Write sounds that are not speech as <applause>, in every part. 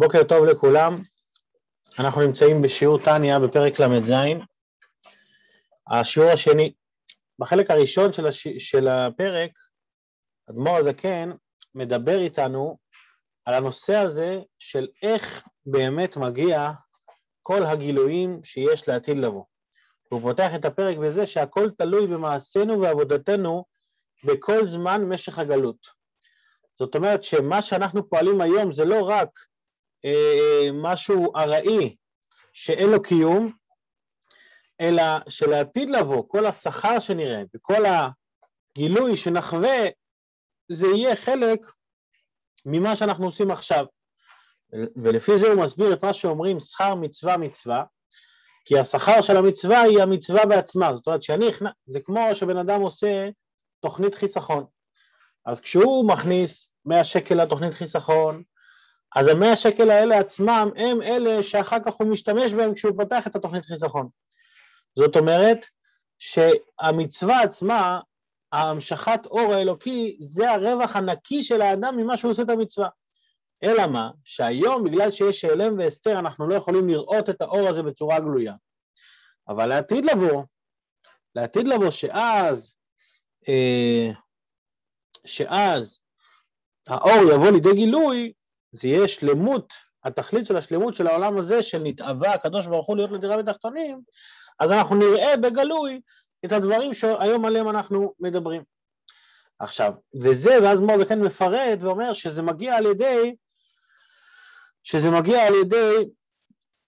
בוקר טוב לכולם, אנחנו נמצאים בשיעור טניה בפרק ל"ז, השיעור השני. בחלק הראשון של, הש... של הפרק, אדמו"ר הזקן מדבר איתנו על הנושא הזה של איך באמת מגיע כל הגילויים שיש לעתיד לבוא. הוא פותח את הפרק בזה שהכל תלוי במעשינו ועבודתנו בכל זמן משך הגלות. זאת אומרת שמה שאנחנו פועלים היום זה לא רק משהו ארעי שאין לו קיום, אלא שלעתיד לבוא, כל השכר שנראה וכל הגילוי שנחווה, זה יהיה חלק ממה שאנחנו עושים עכשיו. ולפי זה הוא מסביר את מה שאומרים שכר מצווה מצווה, כי השכר של המצווה היא המצווה בעצמה, זאת אומרת שאני, זה כמו שבן אדם עושה תוכנית חיסכון. אז כשהוא מכניס 100 שקל לתוכנית חיסכון, אז המאה שקל האלה עצמם הם אלה שאחר כך הוא משתמש בהם כשהוא פותח את התוכנית חיסכון. זאת אומרת שהמצווה עצמה, המשכת אור האלוקי, זה הרווח הנקי של האדם ממה שהוא עושה את המצווה. אלא מה? שהיום בגלל שיש העלם והסתר אנחנו לא יכולים לראות את האור הזה בצורה גלויה. אבל לעתיד לבוא, לעתיד לבוא שאז, אה, שאז האור יבוא לידי גילוי, זה יהיה שלמות, התכלית של השלמות של העולם הזה, שנתאווה הקדוש ברוך הוא להיות לדירה בתחתונים, אז אנחנו נראה בגלוי את הדברים שהיום עליהם אנחנו מדברים. עכשיו, וזה, ואז מור זקן מפרט ואומר שזה מגיע על ידי, שזה מגיע על ידי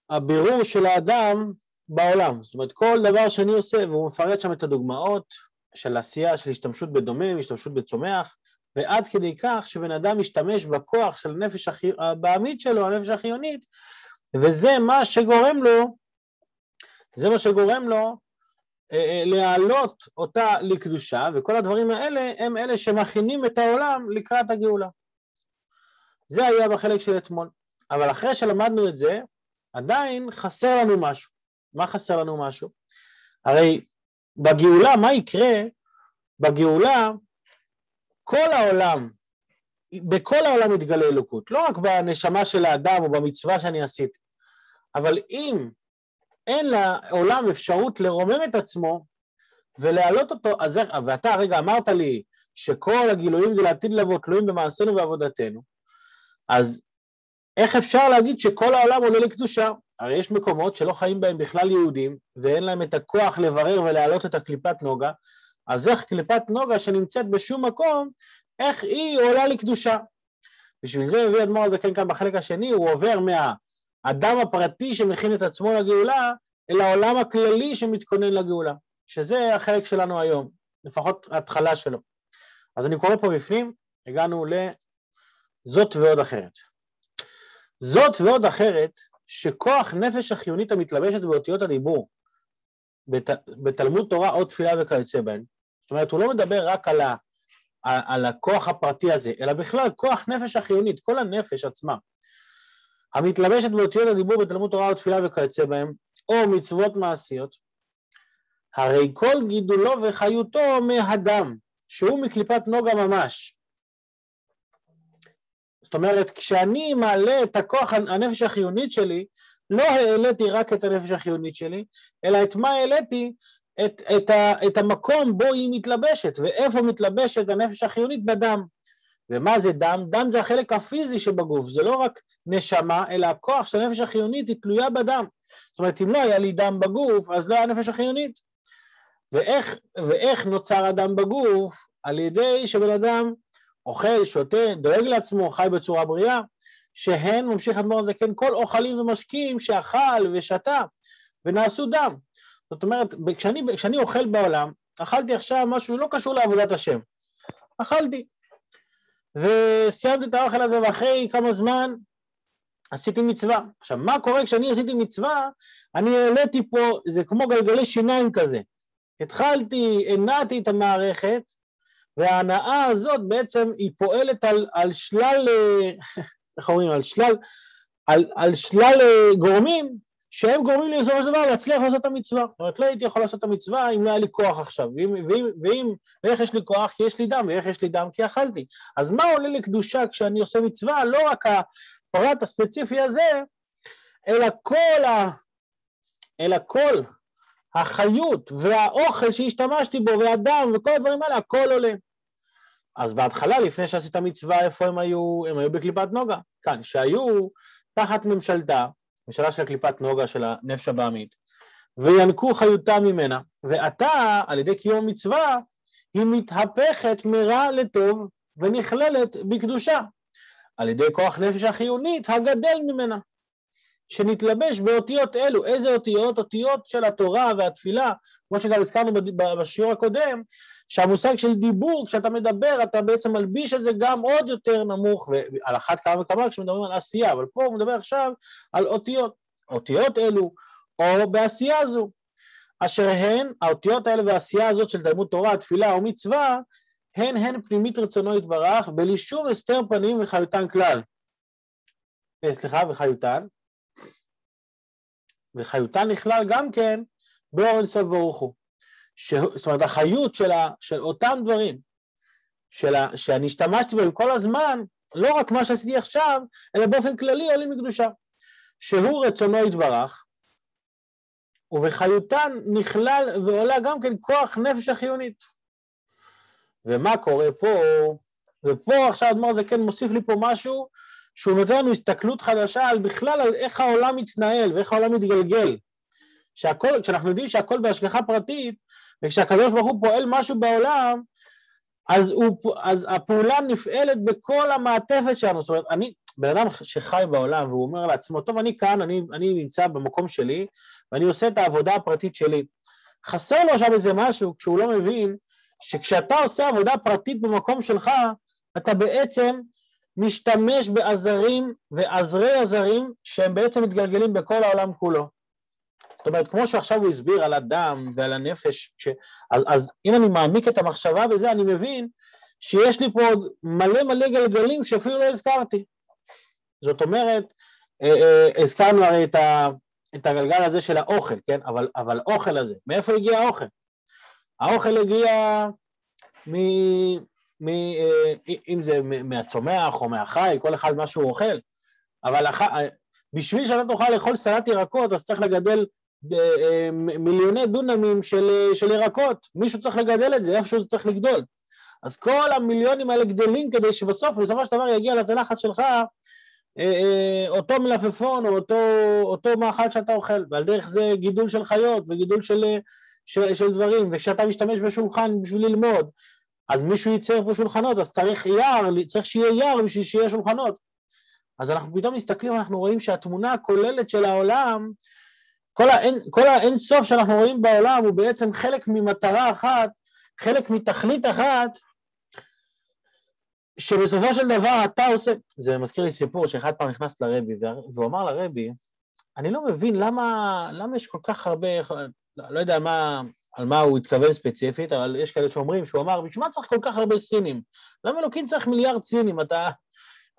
הבירור של האדם בעולם. זאת אומרת, כל דבר שאני עושה, והוא מפרט שם את הדוגמאות של עשייה, של השתמשות בדומם, השתמשות בצומח, ועד כדי כך שבן אדם משתמש בכוח של הנפש הבעמית שלו, הנפש החיונית, וזה מה שגורם לו, זה מה שגורם לו אה, אה, להעלות אותה לקדושה, וכל הדברים האלה הם אלה שמכינים את העולם לקראת הגאולה. זה היה בחלק של אתמול. אבל אחרי שלמדנו את זה, עדיין חסר לנו משהו. מה חסר לנו משהו? הרי בגאולה, מה יקרה? בגאולה כל העולם, בכל העולם מתגלה אלוקות, לא רק בנשמה של האדם או במצווה שאני עשיתי, אבל אם אין לעולם אפשרות לרומם את עצמו ולהעלות אותו, אז איך, ואתה הרגע אמרת לי שכל הגילויים לעתיד לבוא תלויים במעשינו ועבודתנו, אז איך אפשר להגיד שכל העולם עולה לקדושה? הרי יש מקומות שלא חיים בהם בכלל יהודים ואין להם את הכוח לברר ולהעלות את הקליפת נוגה, אז איך קליפת נוגה שנמצאת בשום מקום, איך היא עולה לקדושה. בשביל זה מביא אדמו"ר הזקן כאן בחלק השני, הוא עובר מהאדם הפרטי שמכין את עצמו לגאולה, אל העולם הכללי שמתכונן לגאולה, שזה החלק שלנו היום, לפחות ההתחלה שלו. אז אני קורא פה בפנים, הגענו לזאת ועוד אחרת. זאת ועוד אחרת, שכוח נפש החיונית המתלבשת באותיות הדיבור, בת, בתלמוד תורה או תפילה וכיוצא בהן, זאת אומרת, הוא לא מדבר רק על, ה, על הכוח הפרטי הזה, אלא בכלל כוח נפש החיונית, כל הנפש עצמה, המתלבשת באותיות הדיבור בתלמוד תורה ותפילה וכיוצא בהם, או מצוות מעשיות, הרי כל גידולו וחיותו מהדם, שהוא מקליפת נוגה ממש. זאת אומרת, כשאני מעלה את הכוח הנפש החיונית שלי, לא העליתי רק את הנפש החיונית שלי, אלא את מה העליתי? את, את, ה, את המקום בו היא מתלבשת, ואיפה מתלבשת הנפש החיונית? בדם. ומה זה דם? דם זה החלק הפיזי שבגוף, זה לא רק נשמה, אלא הכוח של הנפש החיונית היא תלויה בדם. זאת אומרת, אם לא היה לי דם בגוף, אז לא היה נפש החיונית. ואיך, ואיך נוצר הדם בגוף? על ידי שבן אדם אוכל, שותה, דואג לעצמו, חי בצורה בריאה, שהן, ממשיך אדמו"ר הזקן, כל אוכלים ומשקים שאכל ושתה ונעשו דם. זאת אומרת, כשאני, כשאני אוכל בעולם, אכלתי עכשיו משהו לא קשור לעבודת השם. אכלתי. וסיימתי את האוכל הזה, ואחרי כמה זמן עשיתי מצווה. עכשיו, מה קורה כשאני עשיתי מצווה? אני העליתי פה, זה כמו גלגלי שיניים כזה. התחלתי, הנעתי את המערכת, וההנאה הזאת בעצם היא פועלת על, על שלל, <laughs> איך אומרים, על שלל, על, על שלל גורמים שהם גורמים לי בסופו של דבר להצליח לעשות את המצווה. זאת אומרת, לא הייתי יכול לעשות את המצווה אם לא היה לי כוח עכשיו. ואם, ואם, ואם, ואיך יש לי כוח? כי יש לי דם, ואיך יש לי דם? כי אכלתי. אז מה עולה לקדושה כשאני עושה מצווה? לא רק הפרט הספציפי הזה, אלא כל, ה... אלא כל החיות והאוכל שהשתמשתי בו והדם וכל הדברים האלה, הכל עולה. אז בהתחלה, לפני שעשית מצווה, איפה הם היו? הם היו בקליפת נוגה. כאן, שהיו תחת ממשלתה, ממשלה של קליפת נוגה של הנפש הבעמית, וינקו חיותה ממנה, ועתה, על ידי קיום מצווה, היא מתהפכת מרע לטוב ונכללת בקדושה, על ידי כוח נפש החיונית הגדל ממנה, שנתלבש באותיות אלו. איזה אותיות? אותיות של התורה והתפילה, כמו שגם הזכרנו בשיעור הקודם, שהמושג של דיבור, כשאתה מדבר, אתה בעצם מלביש את זה גם עוד יותר נמוך, ועל אחת כמה וכמה כשמדברים על עשייה, אבל פה הוא מדבר עכשיו על אותיות. אותיות אלו, או בעשייה זו, אשר הן, האותיות האלה והעשייה הזאת של תלמוד תורה, תפילה או מצווה, הן הן פנימית רצונו יתברך, בלי שום הסתר פנים וחיותן כלל. אה, סליחה, וחיותן. וחיותן נכלל גם כן באור אינסוף ברוך הוא. ש... זאת אומרת, החיות של, ה... של אותם דברים של ה... שאני השתמשתי בהם כל הזמן, לא רק מה שעשיתי עכשיו, אלא באופן כללי עולים מקדושה. שהוא רצונו יתברך, ובחיותן נכלל ועולה גם כן כוח נפש החיונית. ומה קורה פה? ופה עכשיו אדמו"ר זה כן מוסיף לי פה משהו שהוא נותן לנו הסתכלות חדשה על בכלל על איך העולם מתנהל ואיך העולם מתגלגל. שהכל, כשאנחנו יודעים שהכל בהשגחה פרטית, וכשהקדוש ברוך הוא פועל משהו בעולם, אז, הוא, אז הפעולה נפעלת בכל המעטפת שלנו. זאת אומרת, אני, בן אדם שחי בעולם והוא אומר לעצמו, טוב, אני כאן, אני, אני נמצא במקום שלי, ואני עושה את העבודה הפרטית שלי. חסר לו עכשיו איזה משהו כשהוא לא מבין שכשאתה עושה עבודה פרטית במקום שלך, אתה בעצם משתמש בעזרים ועזרי עזרים שהם בעצם מתגלגלים בכל העולם כולו. זאת אומרת, כמו שעכשיו הוא הסביר על הדם ועל הנפש, ש... אז, אז אם אני מעמיק את המחשבה בזה, אני מבין שיש לי פה עוד מלא מלא גלגלים שאפילו לא הזכרתי. זאת אומרת, אה, אה, הזכרנו הרי את, ה, את הגלגל הזה של האוכל, כן? אבל, אבל האוכל הזה, מאיפה הגיע האוכל? האוכל הגיע מ... מ אה, אם זה מהצומח או מהחי, כל אחד מה שהוא אוכל, אבל הח... בשביל שאתה תוכל לאכול סלט ירקות, אז צריך לגדל מיליוני דונמים של, של ירקות, מישהו צריך לגדל את זה, איפשהו זה צריך לגדול. אז כל המיליונים האלה גדלים כדי שבסוף, בסופו של דבר יגיע לצלחת שלך אה, אה, אותו מלפפון או אותו, אותו מאכל שאתה אוכל, ועל דרך זה גידול של חיות וגידול של, של, של דברים, וכשאתה משתמש בשולחן בשביל ללמוד, אז מישהו ייצר פה שולחנות, אז צריך יער, צריך שיהיה יער בשביל שיהיה שולחנות. אז אנחנו פתאום מסתכלים, אנחנו רואים שהתמונה הכוללת של העולם, כל האין, כל האין סוף שאנחנו רואים בעולם הוא בעצם חלק ממטרה אחת, חלק מתכלית אחת, שבסופו של דבר אתה עושה, זה מזכיר לי סיפור שאחד פעם נכנס לרבי והוא אמר לרבי, אני לא מבין למה, למה יש כל כך הרבה, לא יודע מה, על מה הוא התכוון ספציפית, אבל יש כאלה שאומרים, שהוא אמר, בשביל מה צריך כל כך הרבה סינים? למה אלוקים צריך מיליארד סינים? אתה...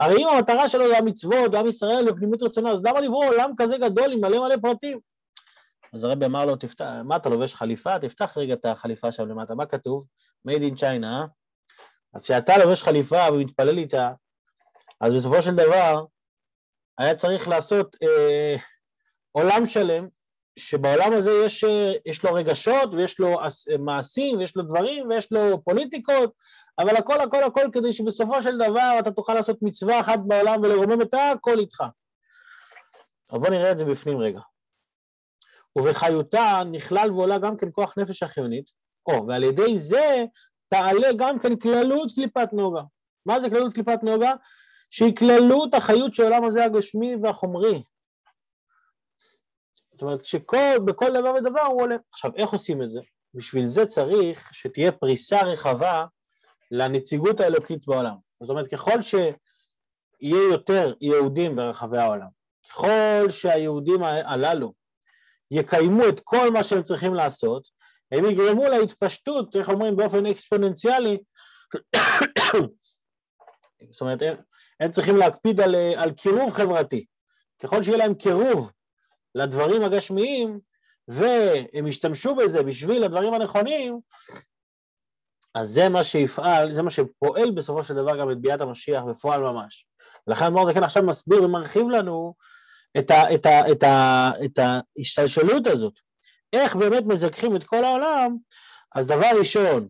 הרי אם המטרה שלו זה המצוות, עם ישראל ופנימית רצונה, אז למה לברוא עולם כזה גדול עם מלא מלא פרטים? אז הרבי אמר לו, תפתח, מה אתה לובש חליפה? תפתח רגע את החליפה שם למטה, מה כתוב? made in China, אה? אז כשאתה לובש חליפה ומתפלל איתה, אז בסופו של דבר היה צריך לעשות אה, עולם שלם, שבעולם הזה יש, אה, יש לו רגשות ויש לו מעשים ויש לו דברים ויש לו פוליטיקות, אבל הכל הכל הכל כדי שבסופו של דבר אתה תוכל לעשות מצווה אחת בעולם ולרומם את הכל איתך. אז בואו נראה את זה בפנים רגע. ובחיותה נכלל ועולה גם כן כוח נפש החיונית, או, ועל ידי זה תעלה גם כן כללות קליפת נוגה. מה זה כללות קליפת נוגה? שהיא כללות החיות של העולם הזה הגשמי והחומרי. זאת אומרת, שבכל דבר ודבר הוא עולה. עכשיו, איך עושים את זה? בשביל זה צריך שתהיה פריסה רחבה לנציגות האלוקית בעולם. זאת אומרת, ככל שיהיה יותר יהודים ברחבי העולם, ככל שהיהודים הללו יקיימו את כל מה שהם צריכים לעשות, הם יגרמו להתפשטות, איך אומרים, באופן אקספוננציאלי, <coughs> זאת אומרת, הם, הם צריכים להקפיד על, על קירוב חברתי. ככל שיהיה להם קירוב לדברים הגשמיים, והם ישתמשו בזה בשביל הדברים הנכונים, אז זה מה שיפעל, זה מה שפועל בסופו של דבר גם את ביאת המשיח בפועל ממש. ולכן אדמו"ר הזקן עכשיו מסביר ומרחיב לנו את, ה, את, ה, את, ה, את ההשתלשלות הזאת. איך באמת מזכחים את כל העולם, אז דבר ראשון,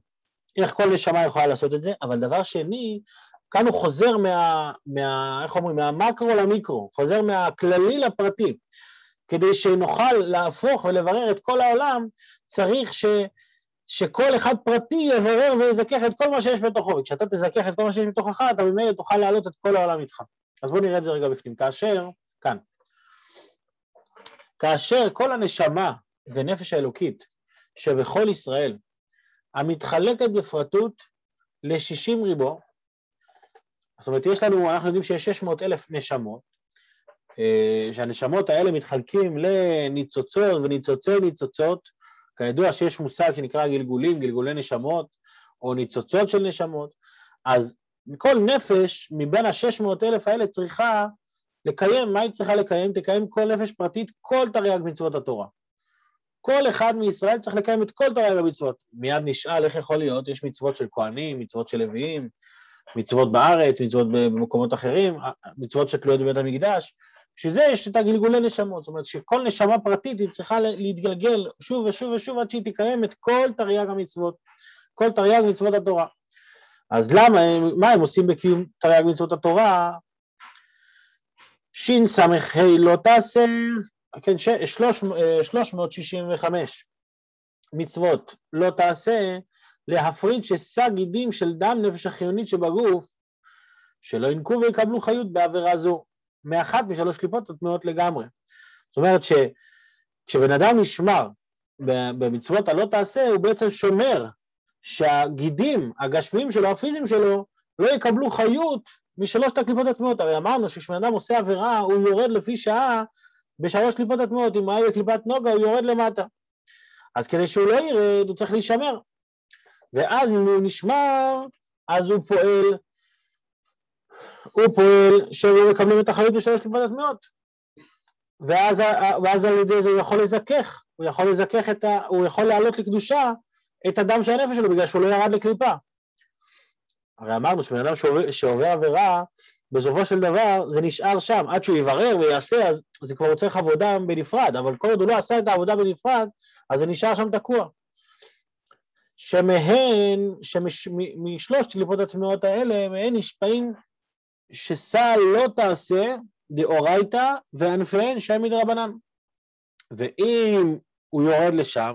איך כל נשמה יכולה לעשות את זה, אבל דבר שני, כאן הוא חוזר מה, מה איך אומרים, מהמקרו למיקרו, חוזר מהכללי לפרטי. כדי שנוכל להפוך ולברר את כל העולם, צריך ש, שכל אחד פרטי יברר ויזכך את כל מה שיש בתוכו, וכשאתה תזכך את כל מה שיש בתוכך, אתה ממילא תוכל להעלות את כל העולם איתך. אז בואו נראה את זה רגע בפנים. כאשר, כאן, כאשר כל הנשמה ונפש האלוקית שבכל ישראל, המתחלקת בפרטות ל-60 ריבו, זאת אומרת, יש לנו, אנחנו יודעים שיש 600 אלף נשמות, אה, שהנשמות האלה מתחלקים לניצוצות וניצוצי ניצוצות, כידוע שיש מושג שנקרא גלגולים, גלגולי נשמות, או ניצוצות של נשמות, אז כל נפש מבין ה-600 אלף האלה צריכה לקיים, מה היא צריכה לקיים? תקיים כל נפש פרטית כל תרי"ג מצוות התורה. כל אחד מישראל צריך לקיים את כל תרי"ג המצוות. מיד נשאל איך יכול להיות, יש מצוות של כהנים, מצוות של לוויים, מצוות בארץ, מצוות במקומות אחרים, מצוות שתלויות בבית המקדש, שזה יש את הגלגולי נשמות, זאת אומרת שכל נשמה פרטית היא צריכה להתגלגל שוב ושוב ושוב עד שהיא תקיים את כל תרי"ג המצוות, כל תרי"ג מצוות התורה. אז למה, מה הם עושים בקיום תרי"ג מצוות התורה? שס"ה לא תעשה, כן, 365 מצוות לא תעשה, להפריד ששא גידים של דם נפש החיונית שבגוף, שלא ינקו ויקבלו חיות בעבירה זו. מאחת משלוש קליפות הטמעות לגמרי. זאת אומרת שכשבן אדם נשמר במצוות הלא תעשה, הוא בעצם שומר שהגידים הגשמיים שלו, הפיזיים שלו, לא יקבלו חיות משלושת הקליפות הטמעות. הרי אמרנו שכשבן אדם עושה עבירה, הוא יורד לפי שעה בשלוש קליפות הטמעות, אם היה בקליפת נוגה, הוא יורד למטה. אז כדי שהוא לא ירד, הוא צריך להישמר. ואז אם הוא נשמר, אז הוא פועל הוא פועל שהיו מקבלים את החיות בשלוש ליבת הטמעות. ואז, ואז על ידי זה הוא יכול לזכך, הוא יכול לזכך את ה... הוא יכול להעלות לקדושה את הדם של הנפש שלו בגלל שהוא לא ירד לקליפה. הרי אמרנו שבן אדם שעובר, עבירה, בסופו של דבר זה נשאר שם, עד שהוא יברר ויעשה, אז זה כבר צריך עבודה בנפרד, אבל כל עוד הוא לא עשה את העבודה בנפרד, אז זה נשאר שם תקוע. שמהן, שמשלושת קליפות הטמעות האלה, מהן נשפעים שסל לא תעשה דאורייתא וענפיהן שם מדרבנן. ואם הוא יורד לשם,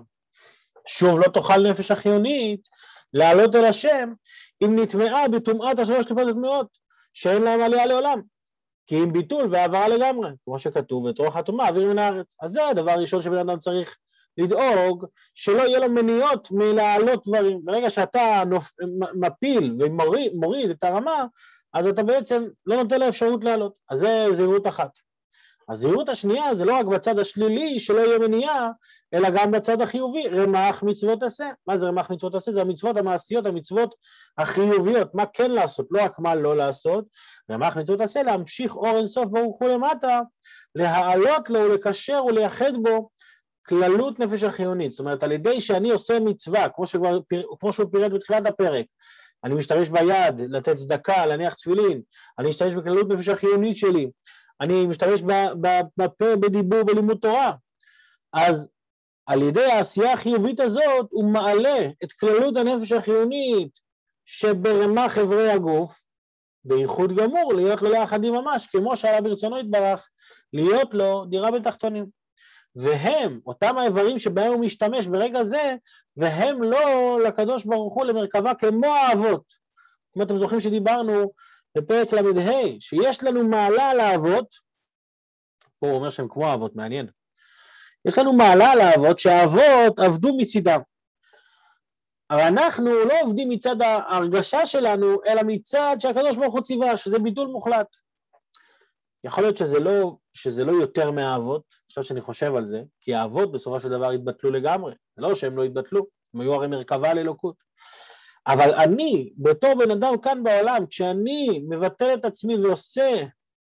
שוב לא תאכל נפש החיונית לעלות אל השם אם נטמעה בטומאת השלוש טיפות הטמעות שאין להם עלייה לעולם. כי אם ביטול והעברה לגמרי, כמו שכתוב, ואת רוח הטומאה אוויר מן הארץ. אז זה הדבר הראשון שבן אדם צריך לדאוג, שלא יהיה לו מניעות מלהעלות דברים. ברגע שאתה נופ... מפיל ומוריד את הרמה, אז אתה בעצם לא נותן לה אפשרות לעלות. אז זה זהירות אחת. הזהירות השנייה זה לא רק בצד השלילי שלא יהיה מניעה, אלא גם בצד החיובי, רמ"ח מצוות עשה. מה זה רמ"ח מצוות עשה? זה המצוות המעשיות, המצוות החיוביות, מה כן לעשות, לא רק מה לא לעשות. רמ"ח מצוות עשה, להמשיך אור אינסוף ברוך הוא למטה, להעלות לו ולקשר ולייחד בו כללות נפש החיונית. זאת אומרת, על ידי שאני עושה מצווה, כמו, שכבר, כמו שהוא פירט בתחילת הפרק, אני משתמש ביד לתת צדקה, להניח תפילין, אני משתמש בכללות נפש החיונית שלי, אני משתמש בפה, בדיבור, בלימוד תורה. אז על ידי העשייה החיובית הזאת הוא מעלה את כללות הנפש החיונית שברמ"ח איברי הגוף, בייחוד גמור, להיות לו לאחדים ממש, כמו שעלה ברצונו יתברך, להיות לו דירה בתחתונים. והם, אותם האיברים שבהם הוא משתמש ברגע זה, והם לא לקדוש ברוך הוא למרכבה כמו האבות. אם אתם זוכרים שדיברנו בפרק ל"ה, שיש לנו מעלה על האבות, פה הוא אומר שהם כמו האבות, מעניין. יש לנו מעלה על האבות שהאבות עבדו מצידם. אבל אנחנו לא עובדים מצד ההרגשה שלנו, אלא מצד שהקדוש ברוך הוא ציווה, שזה ביטול מוחלט. יכול להיות שזה לא, שזה לא יותר מהאבות, עכשיו שאני חושב על זה, כי האבות בסופו של דבר התבטלו לגמרי, זה לא שהם לא התבטלו, הם היו הרי מרכבה לאלוקות. אבל אני, בתור בן אדם כאן בעולם, כשאני מבטל את עצמי ועושה,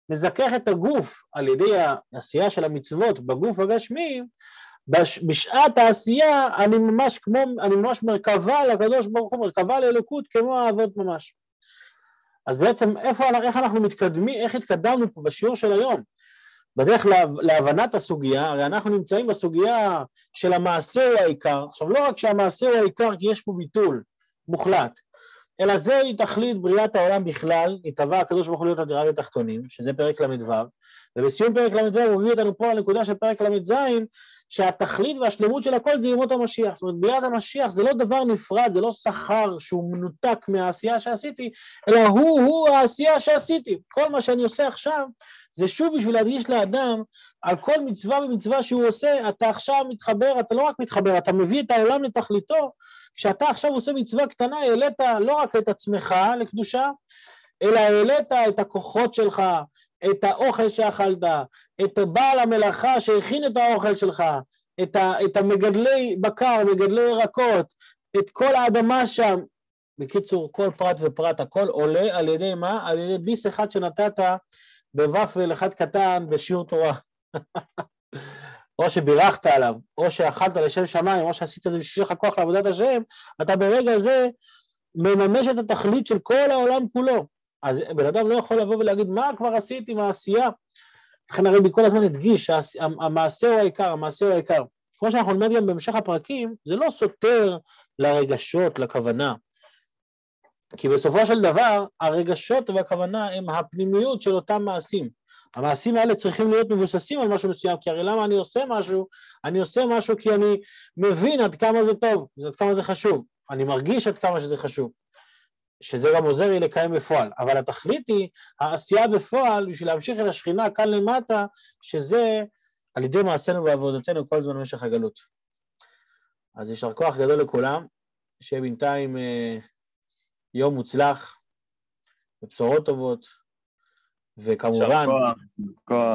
מזכך את הגוף על ידי העשייה של המצוות בגוף הגשמי, בש, בשעת העשייה אני ממש כמו, אני ממש מרכבה לקדוש ברוך הוא, מרכבה לאלוקות כמו האבות ממש. אז בעצם איפה, איך אנחנו מתקדמים, איך התקדמנו פה בשיעור של היום? בדרך לה, להבנת הסוגיה, הרי אנחנו נמצאים בסוגיה של המעשה הוא העיקר, עכשיו לא רק שהמעשה הוא העיקר כי יש פה ביטול מוחלט, אלא זה היא תכלית בריאת העולם בכלל, התהווה הקדוש ברוך הוא להיות הדירה לתחתונים, שזה פרק ל"ו, ובסיום פרק ל"ו הוא מביא אותנו פה לנקודה של פרק ל"ז, שהתכלית והשלמות של הכל זה ימות המשיח. זאת אומרת, בריאת המשיח זה לא דבר נפרד, זה לא שכר שהוא מנותק מהעשייה שעשיתי, אלא הוא-הוא העשייה שעשיתי. כל מה שאני עושה עכשיו זה שוב בשביל להדגיש לאדם על כל מצווה ומצווה שהוא עושה, אתה עכשיו מתחבר, אתה לא רק מתחבר, אתה מביא את העולם לתכליתו, כשאתה עכשיו עושה מצווה קטנה, העלית לא רק את עצמך לקדושה, אלא העלית את הכוחות שלך, את האוכל שאכלת, את בעל המלאכה שהכין את האוכל שלך, את, ה, את המגדלי בקר, מגדלי ירקות, את כל האדמה שם. בקיצור, כל פרט ופרט, הכל עולה על ידי מה? על ידי ביס אחד שנתת בוואפל אחד קטן בשיעור תורה. <laughs> או שבירכת עליו, או שאכלת לשם שמיים, או שעשית את זה בשביל לך כוח לעבודת השם, אתה ברגע זה מממש את התכלית של כל העולם כולו. אז בן אדם לא יכול לבוא ולהגיד, מה כבר עשיתי מהעשייה? לכן הרבי כל הזמן הדגיש שהמעשה הוא העיקר, המעשה הוא העיקר. כמו שאנחנו נלמד גם בהמשך הפרקים, זה לא סותר לרגשות, לכוונה. כי בסופו של דבר, הרגשות והכוונה הם הפנימיות של אותם מעשים. המעשים האלה צריכים להיות מבוססים על משהו מסוים, כי הרי למה אני עושה משהו? אני עושה משהו כי אני מבין עד כמה זה טוב, עד כמה זה חשוב, אני מרגיש עד כמה שזה חשוב, שזה גם עוזר לי לקיים בפועל, אבל התכלית היא העשייה בפועל בשביל להמשיך את השכינה כאן למטה, שזה על ידי מעשינו ועבודתנו כל זמן במשך הגלות. אז יישר כוח גדול לכולם, שיהיה בינתיים אה, יום מוצלח, ובשורות טובות, וכמובן...